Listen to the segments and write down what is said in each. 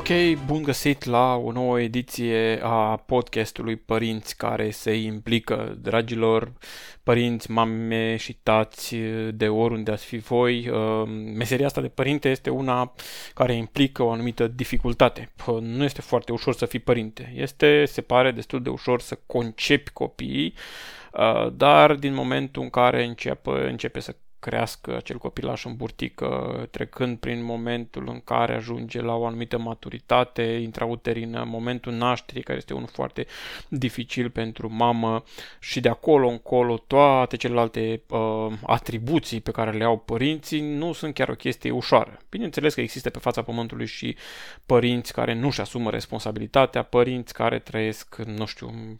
Ok, bun găsit la o nouă ediție a podcastului Părinți care se implică, dragilor părinți, mame și tați de oriunde ați fi voi. Uh, meseria asta de părinte este una care implică o anumită dificultate. Nu este foarte ușor să fii părinte. Este, se pare, destul de ușor să concepi copiii, uh, dar din momentul în care începe, începe să crească acel copilaș în burtică, trecând prin momentul în care ajunge la o anumită maturitate intrauterină, momentul nașterii, care este unul foarte dificil pentru mamă și de acolo încolo toate celelalte uh, atribuții pe care le au părinții nu sunt chiar o chestie ușoară. Bineînțeles că există pe fața pământului și părinți care nu-și asumă responsabilitatea, părinți care trăiesc, nu știu,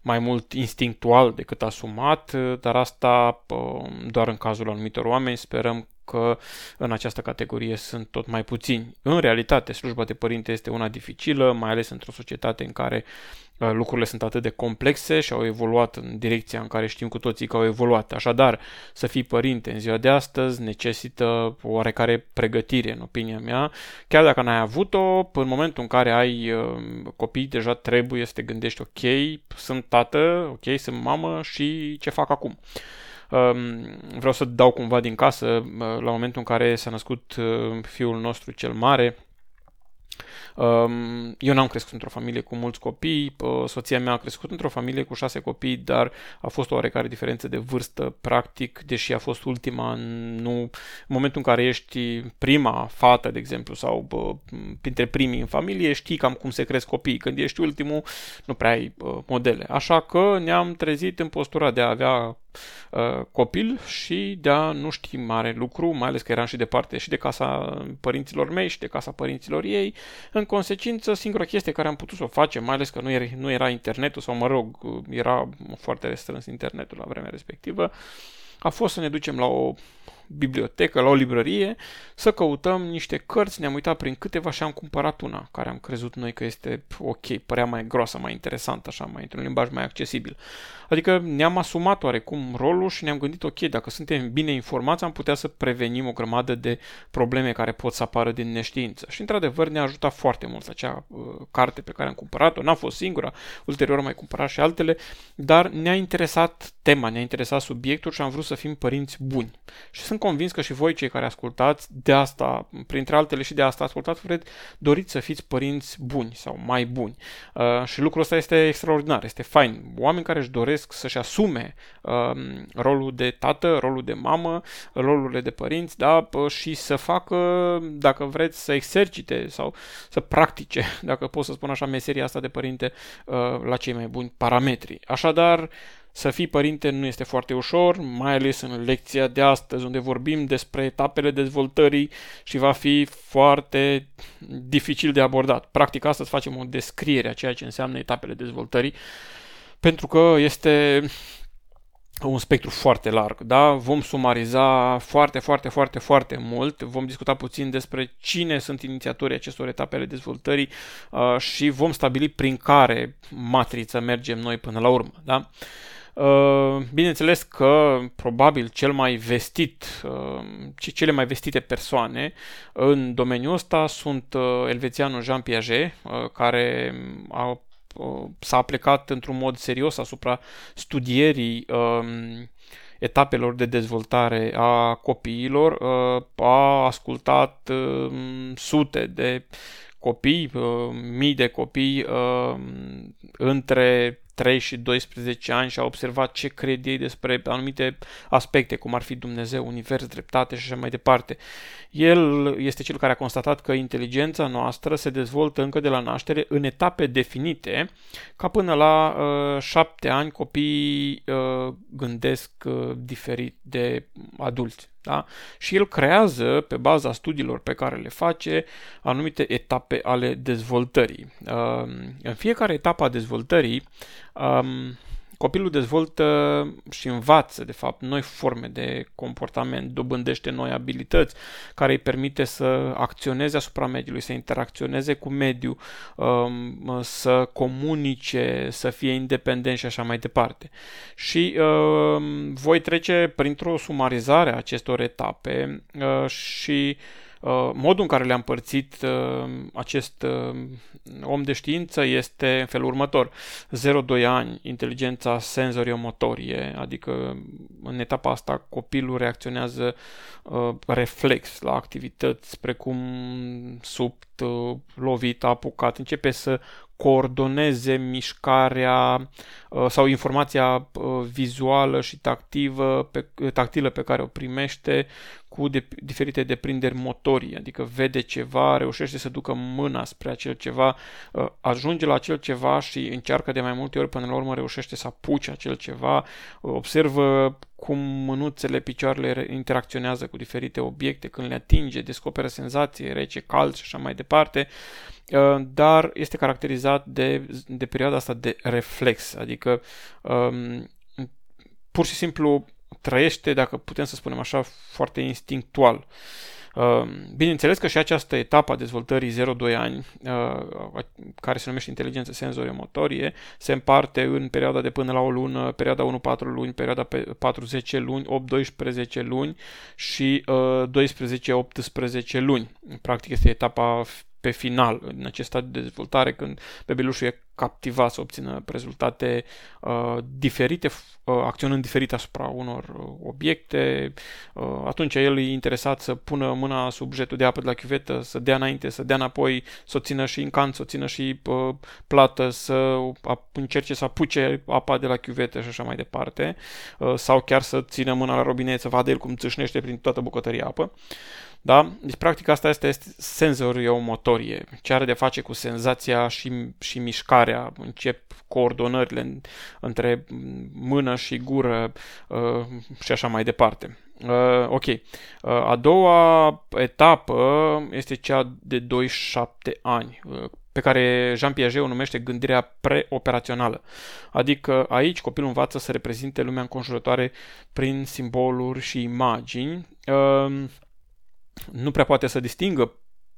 mai mult instinctual decât asumat, dar asta uh, doar în cazul anumitor oameni. Sperăm că în această categorie sunt tot mai puțini. În realitate, slujba de părinte este una dificilă, mai ales într-o societate în care uh, lucrurile sunt atât de complexe și au evoluat în direcția în care știm cu toții că au evoluat. Așadar, să fii părinte în ziua de astăzi necesită o oarecare pregătire, în opinia mea. Chiar dacă n-ai avut-o, în momentul în care ai uh, copii, deja trebuie să te gândești, ok, sunt tată, ok, sunt mamă și ce fac acum. Vreau să dau cumva din casă, la momentul în care s-a născut uh, fiul nostru cel mare, eu n-am crescut într-o familie cu mulți copii, soția mea a crescut într-o familie cu șase copii, dar a fost o oarecare diferență de vârstă, practic, deși a fost ultima, nu, în momentul în care ești prima fată, de exemplu, sau bă, printre primii în familie, știi cam cum se cresc copiii. Când ești ultimul, nu prea ai bă, modele. Așa că ne-am trezit în postura de a avea uh, copil și de a nu ști mare lucru, mai ales că eram și departe și de casa părinților mei și de casa părinților ei. În consecință, singura chestie care am putut să o facem, mai ales că nu era, nu era internetul, sau mă rog, era foarte restrâns internetul la vremea respectivă, a fost să ne ducem la o bibliotecă, la o librărie, să căutăm niște cărți, ne-am uitat prin câteva și am cumpărat una, care am crezut noi că este ok, părea mai groasă, mai interesantă, așa, mai într-un limbaj mai accesibil. Adică ne-am asumat oarecum rolul și ne-am gândit, ok, dacă suntem bine informați, am putea să prevenim o grămadă de probleme care pot să apară din neștiință. Și într-adevăr ne-a ajutat foarte mult acea uh, carte pe care am cumpărat-o, n-a fost singura, ulterior am mai cumpărat și altele, dar ne-a interesat tema, ne-a interesat subiectul și am vrut să fim părinți buni. Și sunt convins că și voi, cei care ascultați, de asta, printre altele și de asta ascultați, vreți, doriți să fiți părinți buni sau mai buni. Uh, și lucrul ăsta este extraordinar, este fain. Oameni care își doresc să-și asume uh, rolul de tată, rolul de mamă, rolurile de părinți, da, și să facă, dacă vreți, să exercite sau să practice, dacă pot să spun așa, meseria asta de părinte uh, la cei mai buni parametri. Așadar, să fii părinte nu este foarte ușor, mai ales în lecția de astăzi, unde vorbim despre etapele dezvoltării și va fi foarte dificil de abordat. Practic, astăzi facem o descriere a ceea ce înseamnă etapele dezvoltării, pentru că este un spectru foarte larg, da? Vom sumariza foarte, foarte, foarte, foarte mult, vom discuta puțin despre cine sunt inițiatorii acestor etape ale dezvoltării uh, și vom stabili prin care matriță mergem noi până la urmă, da? Uh, Uh, bineînțeles că probabil cel mai vestit, uh, cele mai vestite persoane în domeniul ăsta sunt uh, elvețianul Jean Piaget, care a, s-a aplicat într-un mod serios asupra studierii um, etapelor de dezvoltare a copiilor, a ascultat um, sute de copii, mii de copii între 3 și 12 ani și a observat ce cred ei despre anumite aspecte, cum ar fi Dumnezeu, Univers, dreptate și așa mai departe. El este cel care a constatat că inteligența noastră se dezvoltă încă de la naștere în etape definite, ca până la uh, 7 ani copiii uh, gândesc uh, diferit de adulți Da? Și el creează, pe baza studiilor pe care le face, anumite etape ale dezvoltării. În fiecare etapă a dezvoltării, Copilul dezvoltă și învață, de fapt, noi forme de comportament, dobândește noi abilități care îi permite să acționeze asupra mediului, să interacționeze cu mediul, um, să comunice, să fie independent și așa mai departe. Și um, voi trece printr-o sumarizare a acestor etape uh, și Uh, modul în care le-a împărțit uh, acest uh, om de știință este în felul următor. 0-2 ani, inteligența senzorio-motorie, adică în etapa asta copilul reacționează reflex la activități precum subt, lovit, apucat, începe să coordoneze mișcarea uh, sau informația uh, vizuală și tactivă pe, tactilă pe care o primește cu de, diferite deprinderi motorii, adică vede ceva, reușește să ducă mâna spre acel ceva, uh, ajunge la acel ceva și încearcă de mai multe ori până la urmă reușește să apuce acel ceva, observă cum mânuțele, picioarele interacționează cu diferite obiecte, când le atinge, descoperă senzație, rece, cald și așa mai departe, uh, dar este caracterizat de, de perioada asta de reflex, adică um, pur și simplu trăiește, dacă putem să spunem așa, foarte instinctual. Uh, bineînțeles că și această etapă a dezvoltării 0-2 ani, uh, care se numește inteligență senzorio-motorie, se împarte în perioada de până la o lună, perioada 1-4 luni, perioada 4-10 luni, 8-12 luni și 12-18 uh, luni. Practic este etapa pe final, în acest stadiu de dezvoltare, când bebelușul e captivat să obțină rezultate uh, diferite, uh, acționând diferit asupra unor uh, obiecte, uh, atunci el e interesat să pună mâna sub jetul de apă de la chiuvetă, să dea înainte, să dea înapoi, să o țină și în can, să o țină și uh, plată, să încerce să apuce apa de la chiuvetă și așa mai departe, uh, sau chiar să țină mâna la robinet, să vadă el cum țâșnește prin toată bucătăria apă. Da? Deci, practic, asta este, este senzorio-motorie, ce are de face cu senzația și, și mișcarea. Încep coordonările în, între mână și gură uh, și așa mai departe. Uh, ok. Uh, a doua etapă este cea de 2-7 ani, uh, pe care Jean Piaget o numește gândirea preoperațională. Adică aici copilul învață să reprezinte lumea înconjurătoare prin simboluri și imagini. Uh, nu prea poate să distingă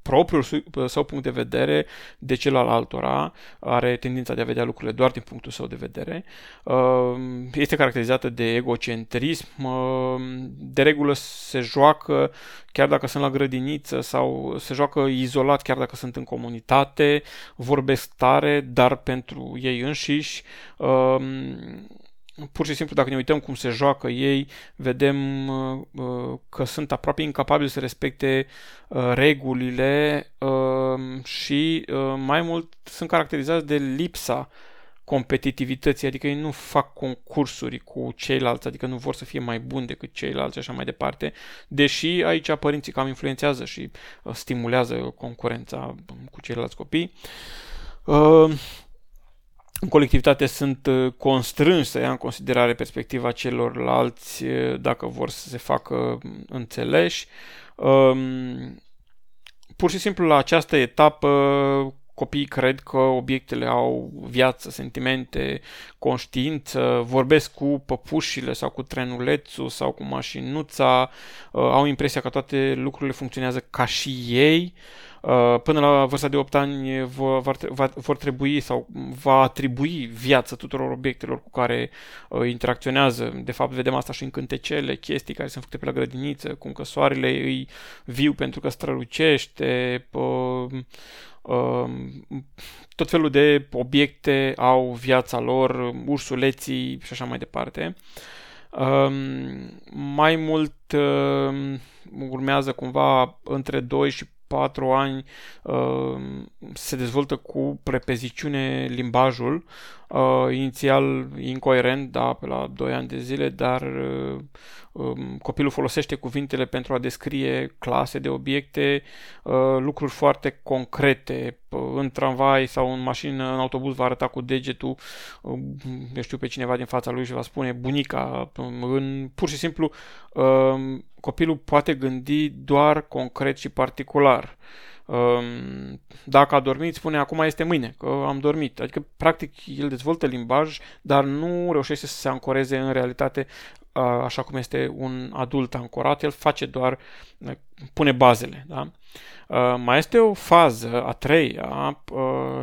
propriul său punct de vedere de cel al altora, are tendința de a vedea lucrurile doar din punctul său de vedere, uh, este caracterizată de egocentrism, uh, de regulă se joacă chiar dacă sunt la grădiniță sau se joacă izolat chiar dacă sunt în comunitate, vorbesc tare, dar pentru ei înșiși, uh, pur și simplu, dacă ne uităm cum se joacă ei, vedem uh, uh, că sunt aproape incapabili să respecte uh, regulile uh, și uh, mai mult sunt caracterizați de lipsa competitivității, adică ei nu fac concursuri cu ceilalți, adică nu vor să fie mai buni decât ceilalți și așa mai departe, deși aici părinții cam influențează și uh, stimulează concurența cu ceilalți copii. Uh, în colectivitate sunt uh, constrânși să ia în considerare perspectiva celorlalți uh, dacă vor să se facă înțeleși. Um, pur și simplu la această etapă copiii cred că obiectele au viață, sentimente, conștiință, vorbesc cu păpușile sau cu trenulețul sau cu mașinuța, uh, au impresia că toate lucrurile funcționează ca și ei. Uh, până la vârsta de 8 ani vor, vor trebui sau va atribui viață tuturor obiectelor cu care uh, interacționează. De fapt, vedem asta și în cântecele, chestii care sunt făcute pe la grădiniță, cum că soarele îi viu pentru că strălucește, tot felul de obiecte au viața lor, ursuleții și așa mai departe. Mai mult urmează cumva între 2 și 4 ani se dezvoltă cu prepeziciune limbajul, uh, inițial incoerent, da, pe la 2 ani de zile, dar uh, um, copilul folosește cuvintele pentru a descrie clase de obiecte, uh, lucruri foarte concrete, uh, în tramvai sau în mașină, în autobuz va arăta cu degetul, uh, eu știu, pe cineva din fața lui și va spune bunica, în, pur și simplu uh, copilul poate gândi doar concret și particular. Ehm, dacă a dormit, spune acum este mâine, că am dormit. Adică, practic, el dezvoltă limbaj, dar nu reușește să se ancoreze în realitate așa cum este un adult ancorat, el face doar, pune bazele. Da? Mai este o fază, a treia, 7-11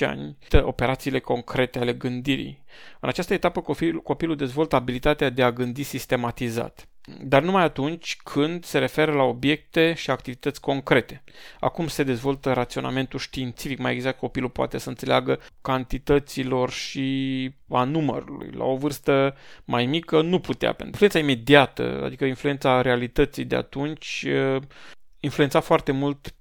ani, operațiile concrete ale gândirii. În această etapă copilul, copilul dezvoltă abilitatea de a gândi sistematizat dar numai atunci când se referă la obiecte și activități concrete. Acum se dezvoltă raționamentul științific, mai exact copilul poate să înțeleagă cantităților și a numărului. La o vârstă mai mică nu putea, pentru influența imediată, adică influența realității de atunci, eh, influența foarte mult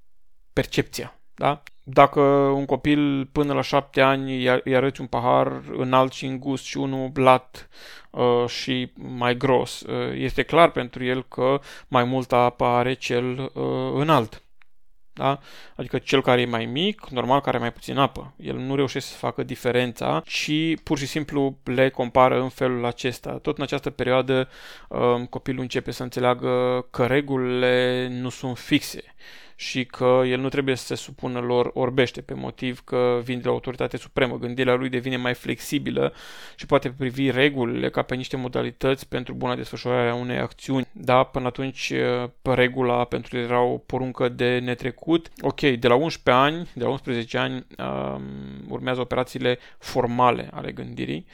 percepția. Da? Dacă un copil până la șapte ani îi arăți un pahar înalt și îngust și unul lat uh, și mai gros, uh, este clar pentru el că mai multă apă are cel uh, înalt. Da? Adică cel care e mai mic, normal care are mai puțin apă. El nu reușește să facă diferența, ci pur și simplu le compară în felul acesta. Tot în această perioadă uh, copilul începe să înțeleagă că regulile nu sunt fixe și că el nu trebuie să se supună lor orbește pe motiv că vine de la autoritate supremă. Gândirea lui devine mai flexibilă și poate privi regulile ca pe niște modalități pentru buna desfășurare a unei acțiuni. Da, până atunci pe regula pentru el era o poruncă de netrecut. Ok, de la 11 ani, de la 11 ani um, urmează operațiile formale ale gândirii.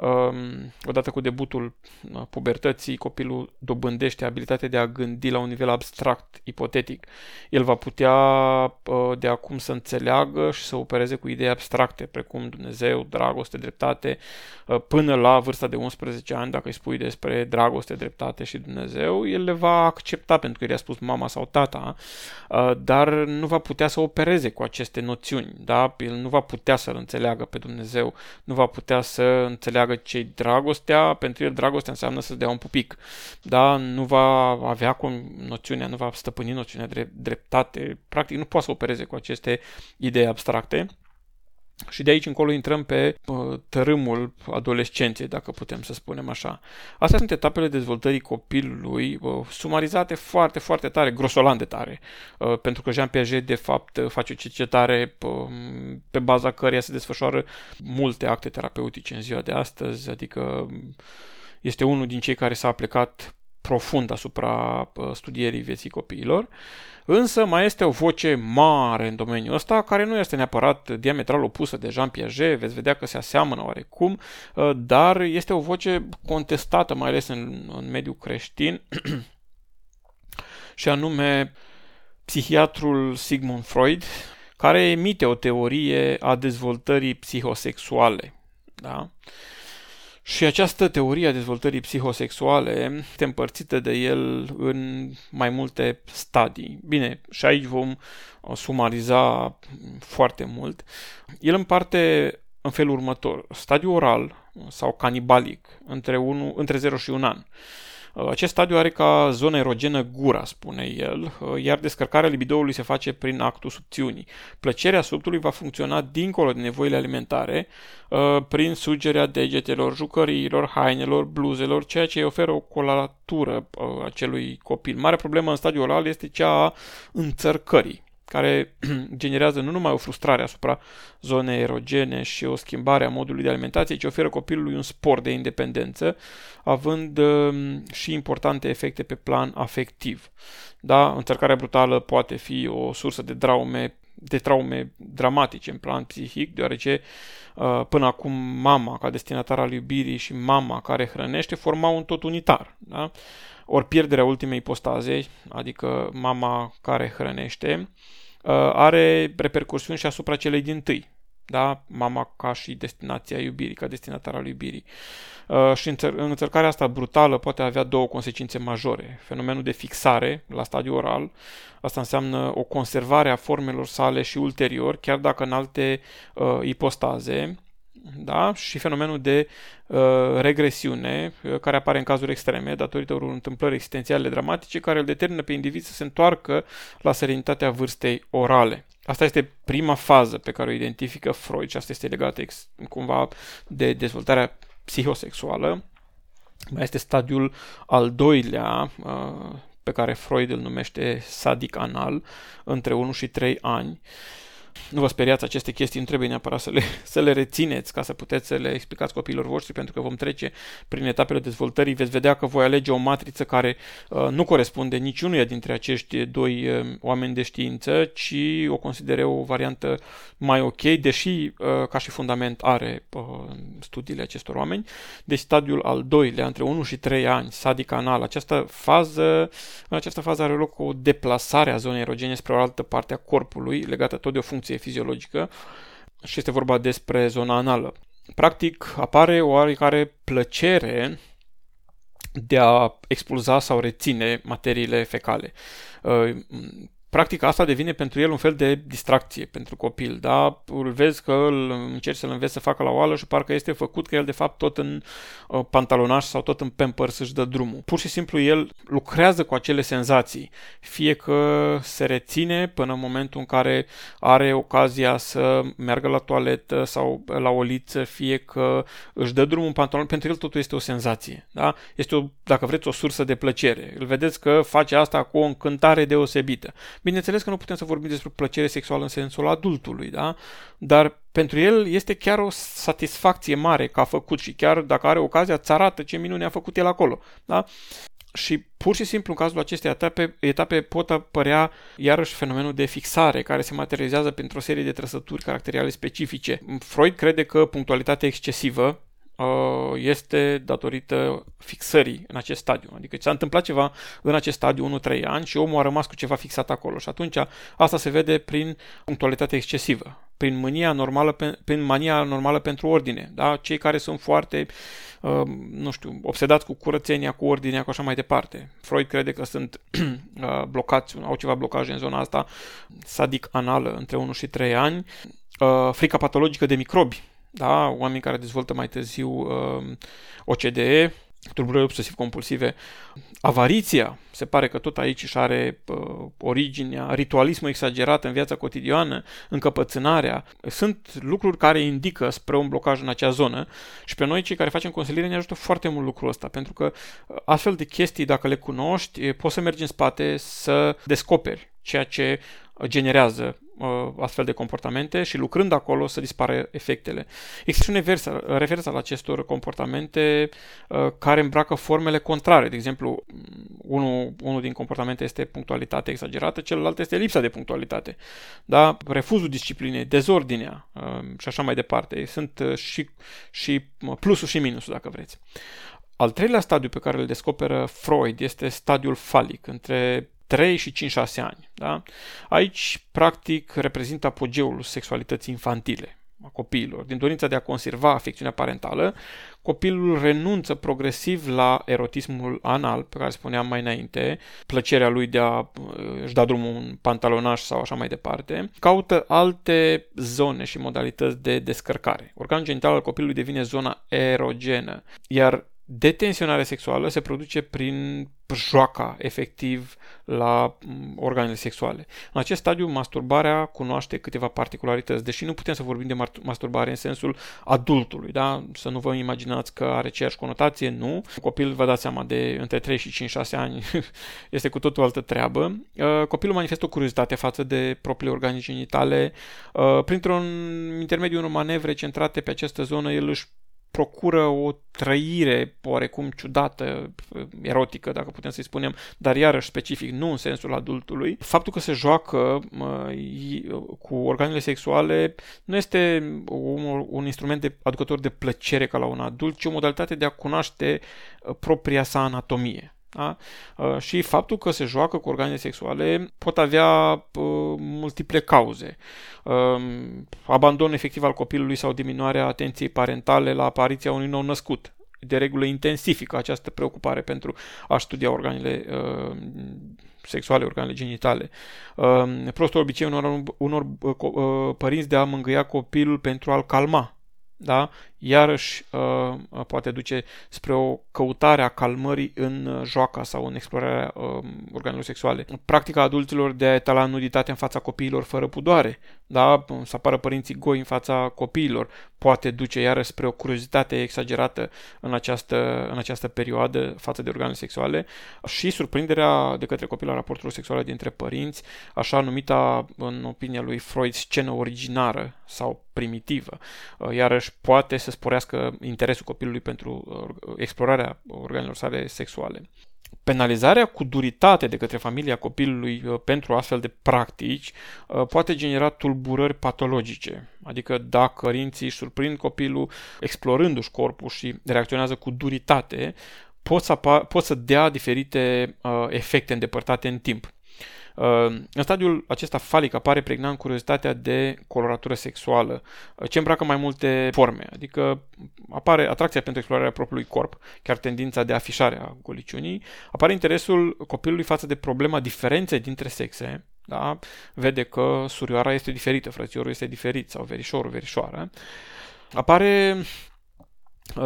Um, odată cu debutul uh, pubertății, copilul dobândește abilitatea de a gândi la un nivel abstract, ipotetic. El va putea uh, de acum să înțeleagă și să opereze cu idei abstracte, precum Dumnezeu, dragoste, dreptate, uh, până la vârsta de 11 ani, dacă îi spui despre dragoste, dreptate și Dumnezeu, el le va accepta pentru că i-a spus mama sau tata, dar nu va putea să opereze cu aceste noțiuni. Da? El nu va putea să-L înțeleagă pe Dumnezeu, nu va putea să înțeleagă înțeleagă ce dragostea, pentru el dragostea înseamnă să dea un pupic. Da? Nu va avea cu noțiunea, nu va stăpâni noțiunea de dreptate, practic nu poate să opereze cu aceste idei abstracte. Și de aici încolo intrăm pe uh, tărâmul adolescenței, dacă putem să spunem așa. Astea sunt etapele dezvoltării copilului, uh, sumarizate foarte, foarte tare, grosolan de tare, uh, pentru că Jean Piaget, de fapt, face o cercetare pe baza căreia se desfășoară multe acte terapeutice în ziua de astăzi, adică este unul din cei care s-a aplicat profund asupra studierii vieții copiilor. Însă mai este o voce mare în domeniul ăsta, care nu este neapărat diametral opusă de Jean Piaget, veți vedea că se aseamănă oarecum, uh, dar este o voce contestată, mai ales în, în mediul creștin, și anume psihiatrul Sigmund Freud, care emite o teorie a dezvoltării psihosexuale. Da? Și această teorie a dezvoltării psihosexuale este împărțită de el în mai multe stadii. Bine, și aici vom sumariza foarte mult. El împarte în felul următor. Stadiul oral sau canibalic între, 1, între 0 și 1 an. Uh, acest stadiu are ca zonă erogenă gura, spune el, uh, iar descărcarea libidoului se face prin actul subțiunii. Plăcerea subtului va funcționa dincolo de nevoile alimentare, uh, prin sugerea degetelor, jucăriilor, hainelor, bluzelor, ceea ce îi oferă o coloratură acelui copil. Mare problemă în stadiul oral este cea a înțărcării care generează nu numai o frustrare asupra zonei erogene și o schimbare a modului de alimentație, ci oferă copilului un spor de independență, având um, și importante efecte pe plan afectiv. Da? Înțărcarea brutală poate fi o sursă de traume de traume dramatice în plan psihic, deoarece uh, până acum mama ca destinatar al iubirii și mama care hrănește formau un tot unitar. Da? Ori pierderea ultimei ipostaze, adică mama care hrănește, Uh, are repercursiuni și asupra celei din tâi. Da? Mama ca și destinația iubirii, ca destinatar al iubirii. Uh, și înțăr- înțărcarea asta brutală poate avea două consecințe majore. Fenomenul de fixare la stadiu oral, asta înseamnă o conservare a formelor sale și ulterior, chiar dacă în alte uh, ipostaze, da? și fenomenul de uh, regresiune uh, care apare în cazuri extreme datorită unor întâmplări existențiale dramatice care îl determină pe individ să se întoarcă la serenitatea vârstei orale. Asta este prima fază pe care o identifică Freud și asta este legată ex- cumva de dezvoltarea psihosexuală. Mai este stadiul al doilea, uh, pe care Freud îl numește sadic anal, între 1 și 3 ani. Nu vă speriați, aceste chestii nu trebuie neapărat să le, să le rețineți ca să puteți să le explicați copiilor voștri, pentru că vom trece prin etapele dezvoltării, veți vedea că voi alege o matriță care uh, nu corespunde niciunuia dintre acești doi uh, oameni de știință, ci o consideră o variantă mai ok, deși uh, ca și fundament are uh, studiile acestor oameni. Deci stadiul al doilea, între 1 și 3 ani, sadic anal, această fază, în această fază are loc o deplasare a zonei erogene spre o altă parte a corpului, legată tot de o funcție fiziologică și este vorba despre zona anală. Practic apare o oarecare plăcere de a expulza sau reține materiile fecale. Uh, practic asta devine pentru el un fel de distracție pentru copil, da? Îl vezi că îl încerci să-l înveți să facă la oală și parcă este făcut că el de fapt tot în uh, pantalonaș sau tot în pampers își dă drumul. Pur și simplu el lucrează cu acele senzații, fie că se reține până în momentul în care are ocazia să meargă la toaletă sau la o liță, fie că își dă drumul în pantalon, pentru el totul este o senzație, da? Este o, dacă vreți, o sursă de plăcere. Îl vedeți că face asta cu o încântare deosebită. Bineînțeles că nu putem să vorbim despre plăcere sexuală în sensul adultului, da? Dar pentru el este chiar o satisfacție mare că a făcut și chiar dacă are ocazia, îți arată ce minune a făcut el acolo, da? Și pur și simplu în cazul acestei etape, etape pot apărea iarăși fenomenul de fixare care se materializează printr-o serie de trăsături caracteriale specifice. Freud crede că punctualitatea excesivă Uh, este datorită fixării în acest stadiu. Adică s-a întâmplat ceva în acest stadiu 1-3 ani și omul a rămas cu ceva fixat acolo și atunci asta se vede prin punctualitate excesivă, prin mania normală, prin mania normală pentru ordine. Da? Cei care sunt foarte, uh, nu știu, obsedați cu curățenia, cu ordinea, cu așa mai departe. Freud crede că sunt uh, blocați, au ceva blocaje în zona asta, sadic anală între 1 și 3 ani, frica patologică de microbi, da? oameni care dezvoltă mai târziu uh, OCDE, tulburări obsesiv-compulsive. Avariția, se pare că tot aici își are uh, originea, ritualismul exagerat în viața cotidiană, încăpățânarea, sunt lucruri care indică spre un blocaj în acea zonă și pe noi cei care facem consiliere ne ajută foarte mult lucrul ăsta, pentru că uh, astfel de chestii, dacă le cunoști, poți să mergi în spate să descoperi ceea ce generează uh, astfel de comportamente și lucrând acolo să dispară efectele. Există un revers, revers al acestor comportamente uh, care îmbracă formele contrare. De exemplu, unul, unul din comportamente este punctualitate exagerată, celălalt este lipsa de punctualitate. Da? Refuzul disciplinei, dezordinea uh, și așa mai departe. Sunt uh, și, și plusul și minusul, dacă vreți. Al treilea stadiu pe care îl descoperă Freud este stadiul falic, între 3 și 5-6 ani. Da? Aici, practic, reprezintă apogeul sexualității infantile a copiilor. Din dorința de a conserva afecțiunea parentală, copilul renunță progresiv la erotismul anal, pe care spuneam mai înainte, plăcerea lui de a uh, își da drumul un pantalonaș sau așa mai departe, caută alte zone și modalități de descărcare. Organul genital al copilului devine zona erogenă, iar detensionarea sexuală se produce prin joaca efectiv la mm, organele sexuale. În acest stadiu, masturbarea cunoaște câteva particularități, deși nu putem să vorbim de masturbare în sensul adultului, da? Să nu vă imaginați că are aceeași conotație, nu. Copilul, vă dați seama, de între 3 și 5-6 ani este cu totul altă treabă. Uh, copilul manifestă o curiozitate față de propriile organe genitale. Uh, printr-un intermediu unor manevre centrate pe această zonă, el își procură o trăire oarecum ciudată, erotică, dacă putem să-i spunem, dar iarăși specific, nu în sensul adultului. Faptul că se joacă cu organele sexuale nu este un, un instrument de aducător de plăcere ca la un adult, ci o modalitate de a cunoaște uh, propria sa anatomie. Da? Uh, și faptul că se joacă cu organe sexuale pot avea uh, multiple cauze. Uh, abandon efectiv al copilului sau diminuarea atenției parentale la apariția unui nou născut. De regulă intensifică această preocupare pentru a studia organele uh, sexuale, organele genitale. Uh, prostul obicei unor, unor uh, părinți de a mângâia copilul pentru a-l calma da? Iarăși uh, uh, poate duce spre o căutare a calmării în uh, joaca sau în explorarea uh, organelor sexuale. Practica adulților de a etala nuditate în fața copiilor fără pudoare, da? să apară părinții goi în fața copiilor, poate duce iarăși spre o curiozitate exagerată în această, în această perioadă față de organele sexuale și surprinderea de către copil la raporturilor sexuale dintre părinți, așa numita, în opinia lui Freud, scenă originară sau primitivă. Uh, iarăși poate să sporească interesul copilului pentru uh, explorarea organelor sale sexuale. Penalizarea cu duritate de către familia copilului uh, pentru astfel de practici poate genera tulburări patologice. Adică dacă părinții își surprind copilul explorându-și corpul și reacționează cu duritate, pot să, apar, pot să dea diferite uh, efecte îndepărtate în timp. În stadiul acesta falic apare pregnant curiozitatea de coloratură sexuală, ce îmbracă mai multe forme, adică apare atracția pentru explorarea propriului corp, chiar tendința de afișare a goliciunii, apare interesul copilului față de problema diferenței dintre sexe, da? vede că surioara este diferită, frățiorul este diferit sau verișorul, verișoară, apare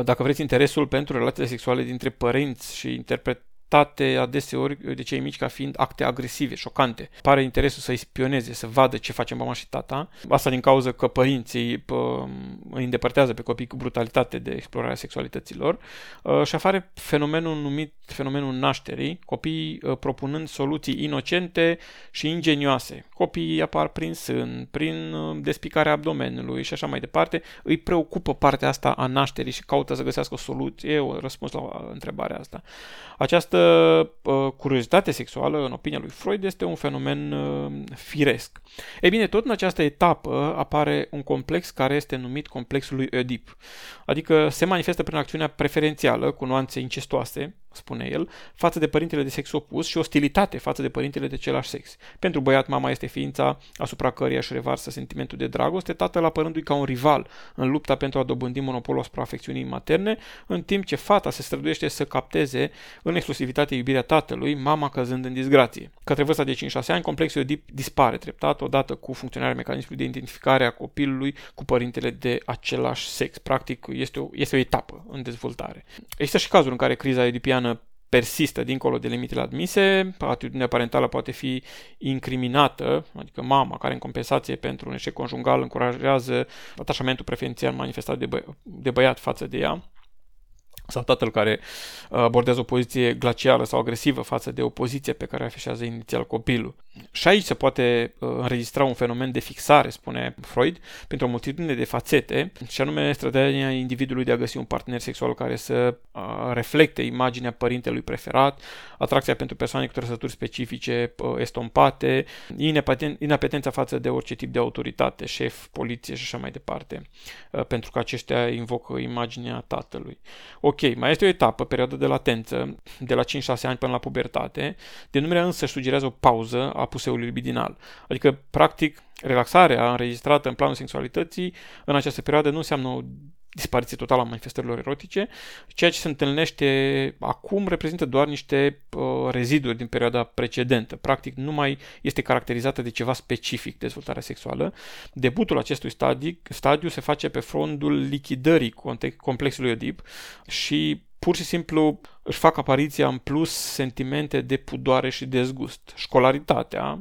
dacă vreți, interesul pentru relațiile sexuale dintre părinți și interpret tratate adeseori de cei mici ca fiind acte agresive, șocante. Pare interesul să-i spioneze, să vadă ce face mama și tata. Asta din cauza că părinții pă, îi îndepărtează pe copii cu brutalitate de explorarea sexualităților uh, și apare fenomenul numit fenomenul nașterii, copiii uh, propunând soluții inocente și ingenioase. Copiii apar prin sân, prin uh, despicarea abdomenului și așa mai departe. Îi preocupă partea asta a nașterii și caută să găsească o soluție, o răspuns la întrebarea asta. Această uh, curiozitate sexuală, în opinia lui Freud, este un fenomen uh, firesc. Ei bine, tot în această etapă apare un complex care este numit complexul lui Oedip, adică se manifestă prin acțiunea preferențială cu nuanțe incestoase, spune el, față de părintele de sex opus și ostilitate față de părintele de același sex. Pentru băiat, mama este ființa asupra căreia își revarsă sentimentul de dragoste, tatăl apărându-i ca un rival în lupta pentru a dobândi monopolul asupra afecțiunii materne, în timp ce fata se străduiește să capteze în exclusivitate iubirea tatălui, mama căzând în disgrație. Către vârsta de 5-6 ani, complexul Oedip dispare treptat odată cu funcționarea mecanismului de identificare a copilului cu părintele de același sex. Practic, este o, este o etapă în dezvoltare. Există și cazuri în care criza edipiană persistă dincolo de limitele admise, atitudinea parentală poate fi incriminată, adică mama care în compensație pentru un eșec conjugal încurajează atașamentul preferențial manifestat de, bă- de băiat față de ea, sau tatăl care uh, abordează o poziție glacială sau agresivă față de o poziție pe care afișează inițial copilul. Și aici se poate uh, înregistra un fenomen de fixare, spune Freud, pentru o multitudine de fațete, și anume strategia individului de a găsi un partener sexual care să uh, reflecte imaginea părintelui preferat, atracția pentru persoane cu trăsături specifice estompate, inapetența față de orice tip de autoritate, șef, poliție și așa mai departe, pentru că aceștia invocă imaginea tatălui. O Ok, mai este o etapă, perioada de latență, de la 5-6 ani până la pubertate, denumirea însă sugerează o pauză a puseului libidinal. Adică, practic, relaxarea înregistrată în planul sexualității în această perioadă nu înseamnă o dispariție totală a manifestărilor erotice. Ceea ce se întâlnește acum reprezintă doar niște uh, reziduri din perioada precedentă. Practic nu mai este caracterizată de ceva specific dezvoltarea sexuală. Debutul acestui stadiu, stadiu se face pe fondul lichidării complexului Oedip și pur și simplu își fac apariția în plus sentimente de pudoare și dezgust. Școlaritatea,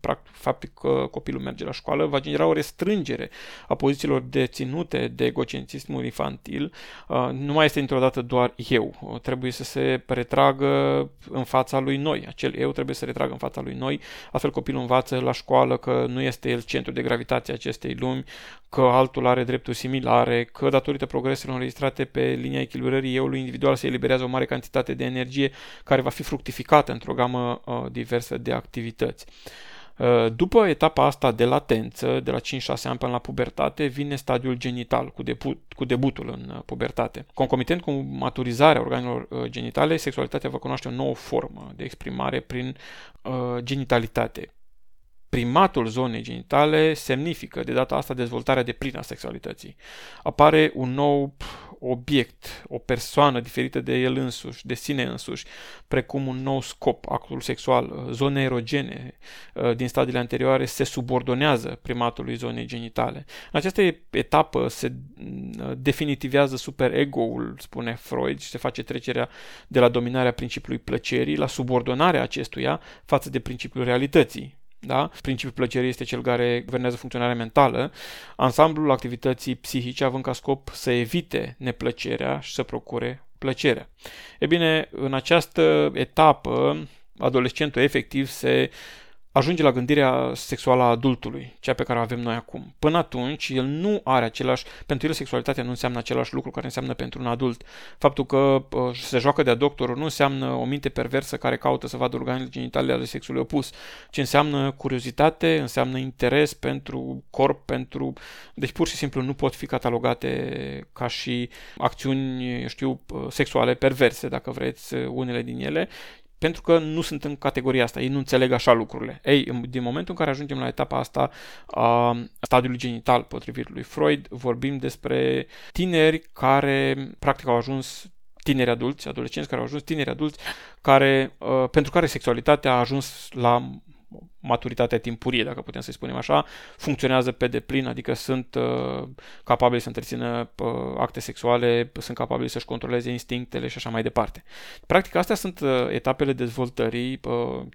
practic faptul că copilul merge la școală, va genera o restrângere a pozițiilor deținute de egocentrismul infantil. Nu mai este într-o dată doar eu. Trebuie să se retragă în fața lui noi. Acel eu trebuie să retragă în fața lui noi. Astfel copilul învață la școală că nu este el centru de gravitație acestei lumi, că altul are drepturi similare, că datorită progreselor înregistrate pe linia echilibrării eului individual se eliberează o mare cantitate de energie care va fi fructificată într-o gamă uh, diversă de activități. Uh, după etapa asta de latență, de la 5-6 ani până la pubertate, vine stadiul genital, cu, debut, cu debutul în uh, pubertate. Concomitent cu maturizarea organelor uh, genitale, sexualitatea va cunoaște o nouă formă de exprimare prin uh, genitalitate. Primatul zonei genitale semnifică de data asta dezvoltarea de plină a sexualității. Apare un nou obiect, o persoană diferită de el însuși, de sine însuși, precum un nou scop, actul sexual, zone erogene uh, din stadiile anterioare se subordonează primatului zonei genitale. În această etapă se uh, definitivează super-ego-ul, spune Freud, și se face trecerea de la dominarea principiului plăcerii la subordonarea acestuia față de principiul realității. Da? Principiul plăcerii este cel care guvernează funcționarea mentală, ansamblul activității psihice având ca scop să evite neplăcerea și să procure plăcerea. E bine, în această etapă, adolescentul efectiv se ajunge la gândirea sexuală a adultului, cea pe care o avem noi acum. Până atunci, el nu are același, pentru el sexualitatea nu înseamnă același lucru care înseamnă pentru un adult. Faptul că uh, se joacă de-a doctorul nu înseamnă o minte perversă care caută să vadă organele genitale ale sexului opus, ci înseamnă curiozitate, înseamnă interes pentru corp, pentru... Deci pur și simplu nu pot fi catalogate ca și acțiuni, știu, uh, sexuale perverse, dacă vreți, uh, unele din ele, pentru că nu sunt în categoria asta, ei nu înțeleg așa lucrurile. Ei, din momentul în care ajungem la etapa asta a stadiului genital, potrivit lui Freud, vorbim despre tineri care practic au ajuns tineri adulți, adolescenți care au ajuns tineri adulți, care, uh, pentru care sexualitatea a ajuns la maturitatea timpurie, dacă putem să-i spunem așa, funcționează pe deplin, adică sunt uh, capabili să întrețină uh, acte sexuale, sunt capabili să-și controleze instinctele și așa mai departe. Practic, astea sunt uh, etapele dezvoltării uh,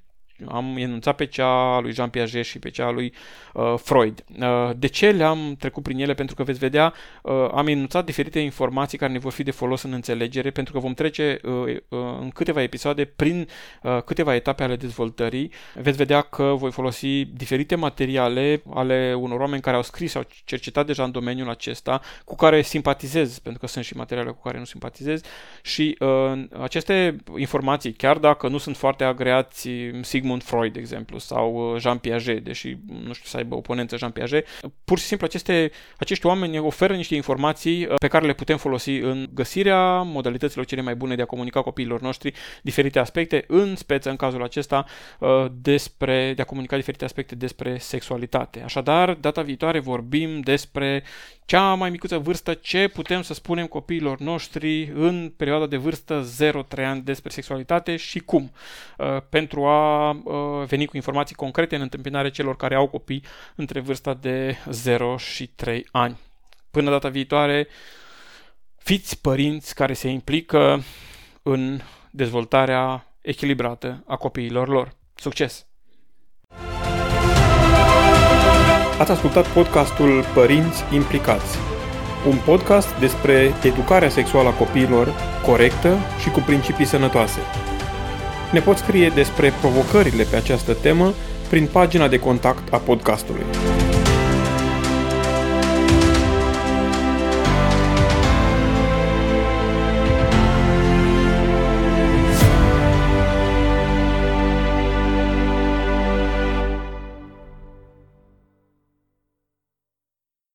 am enunțat pe cea a lui Jean Piaget și pe cea a lui uh, Freud. Uh, de ce le-am trecut prin ele? Pentru că veți vedea, uh, am enunțat diferite informații care ne vor fi de folos în înțelegere, pentru că vom trece uh, uh, în câteva episoade prin uh, câteva etape ale dezvoltării. Veți vedea că voi folosi diferite materiale ale unor oameni care au scris sau cercetat deja în domeniul acesta, cu care simpatizez, pentru că sunt și materiale cu care nu simpatizez și uh, aceste informații, chiar dacă nu sunt foarte agreați, Sigmund Sigmund Freud, de exemplu, sau uh, Jean Piaget, deși nu știu să aibă oponență Jean Piaget. Pur și simplu aceste, acești oameni oferă niște informații uh, pe care le putem folosi în găsirea modalităților cele mai bune de a comunica copiilor noștri diferite aspecte, în speță în cazul acesta uh, despre, de a comunica diferite aspecte despre sexualitate. Așadar, data viitoare vorbim despre cea mai micuță vârstă, ce putem să spunem copiilor noștri în perioada de vârstă 0-3 ani despre sexualitate și cum, pentru a uh, veni cu informații concrete în întâmpinare celor care au copii între vârsta de 0 și 3 ani. Până data viitoare, fiți părinți care se implică în dezvoltarea echilibrată a copiilor lor. Succes! Ați ascultat podcastul Părinți Implicați, un podcast despre educarea sexuală a copiilor corectă și cu principii sănătoase. Ne poți scrie despre provocările pe această temă prin pagina de contact a podcastului.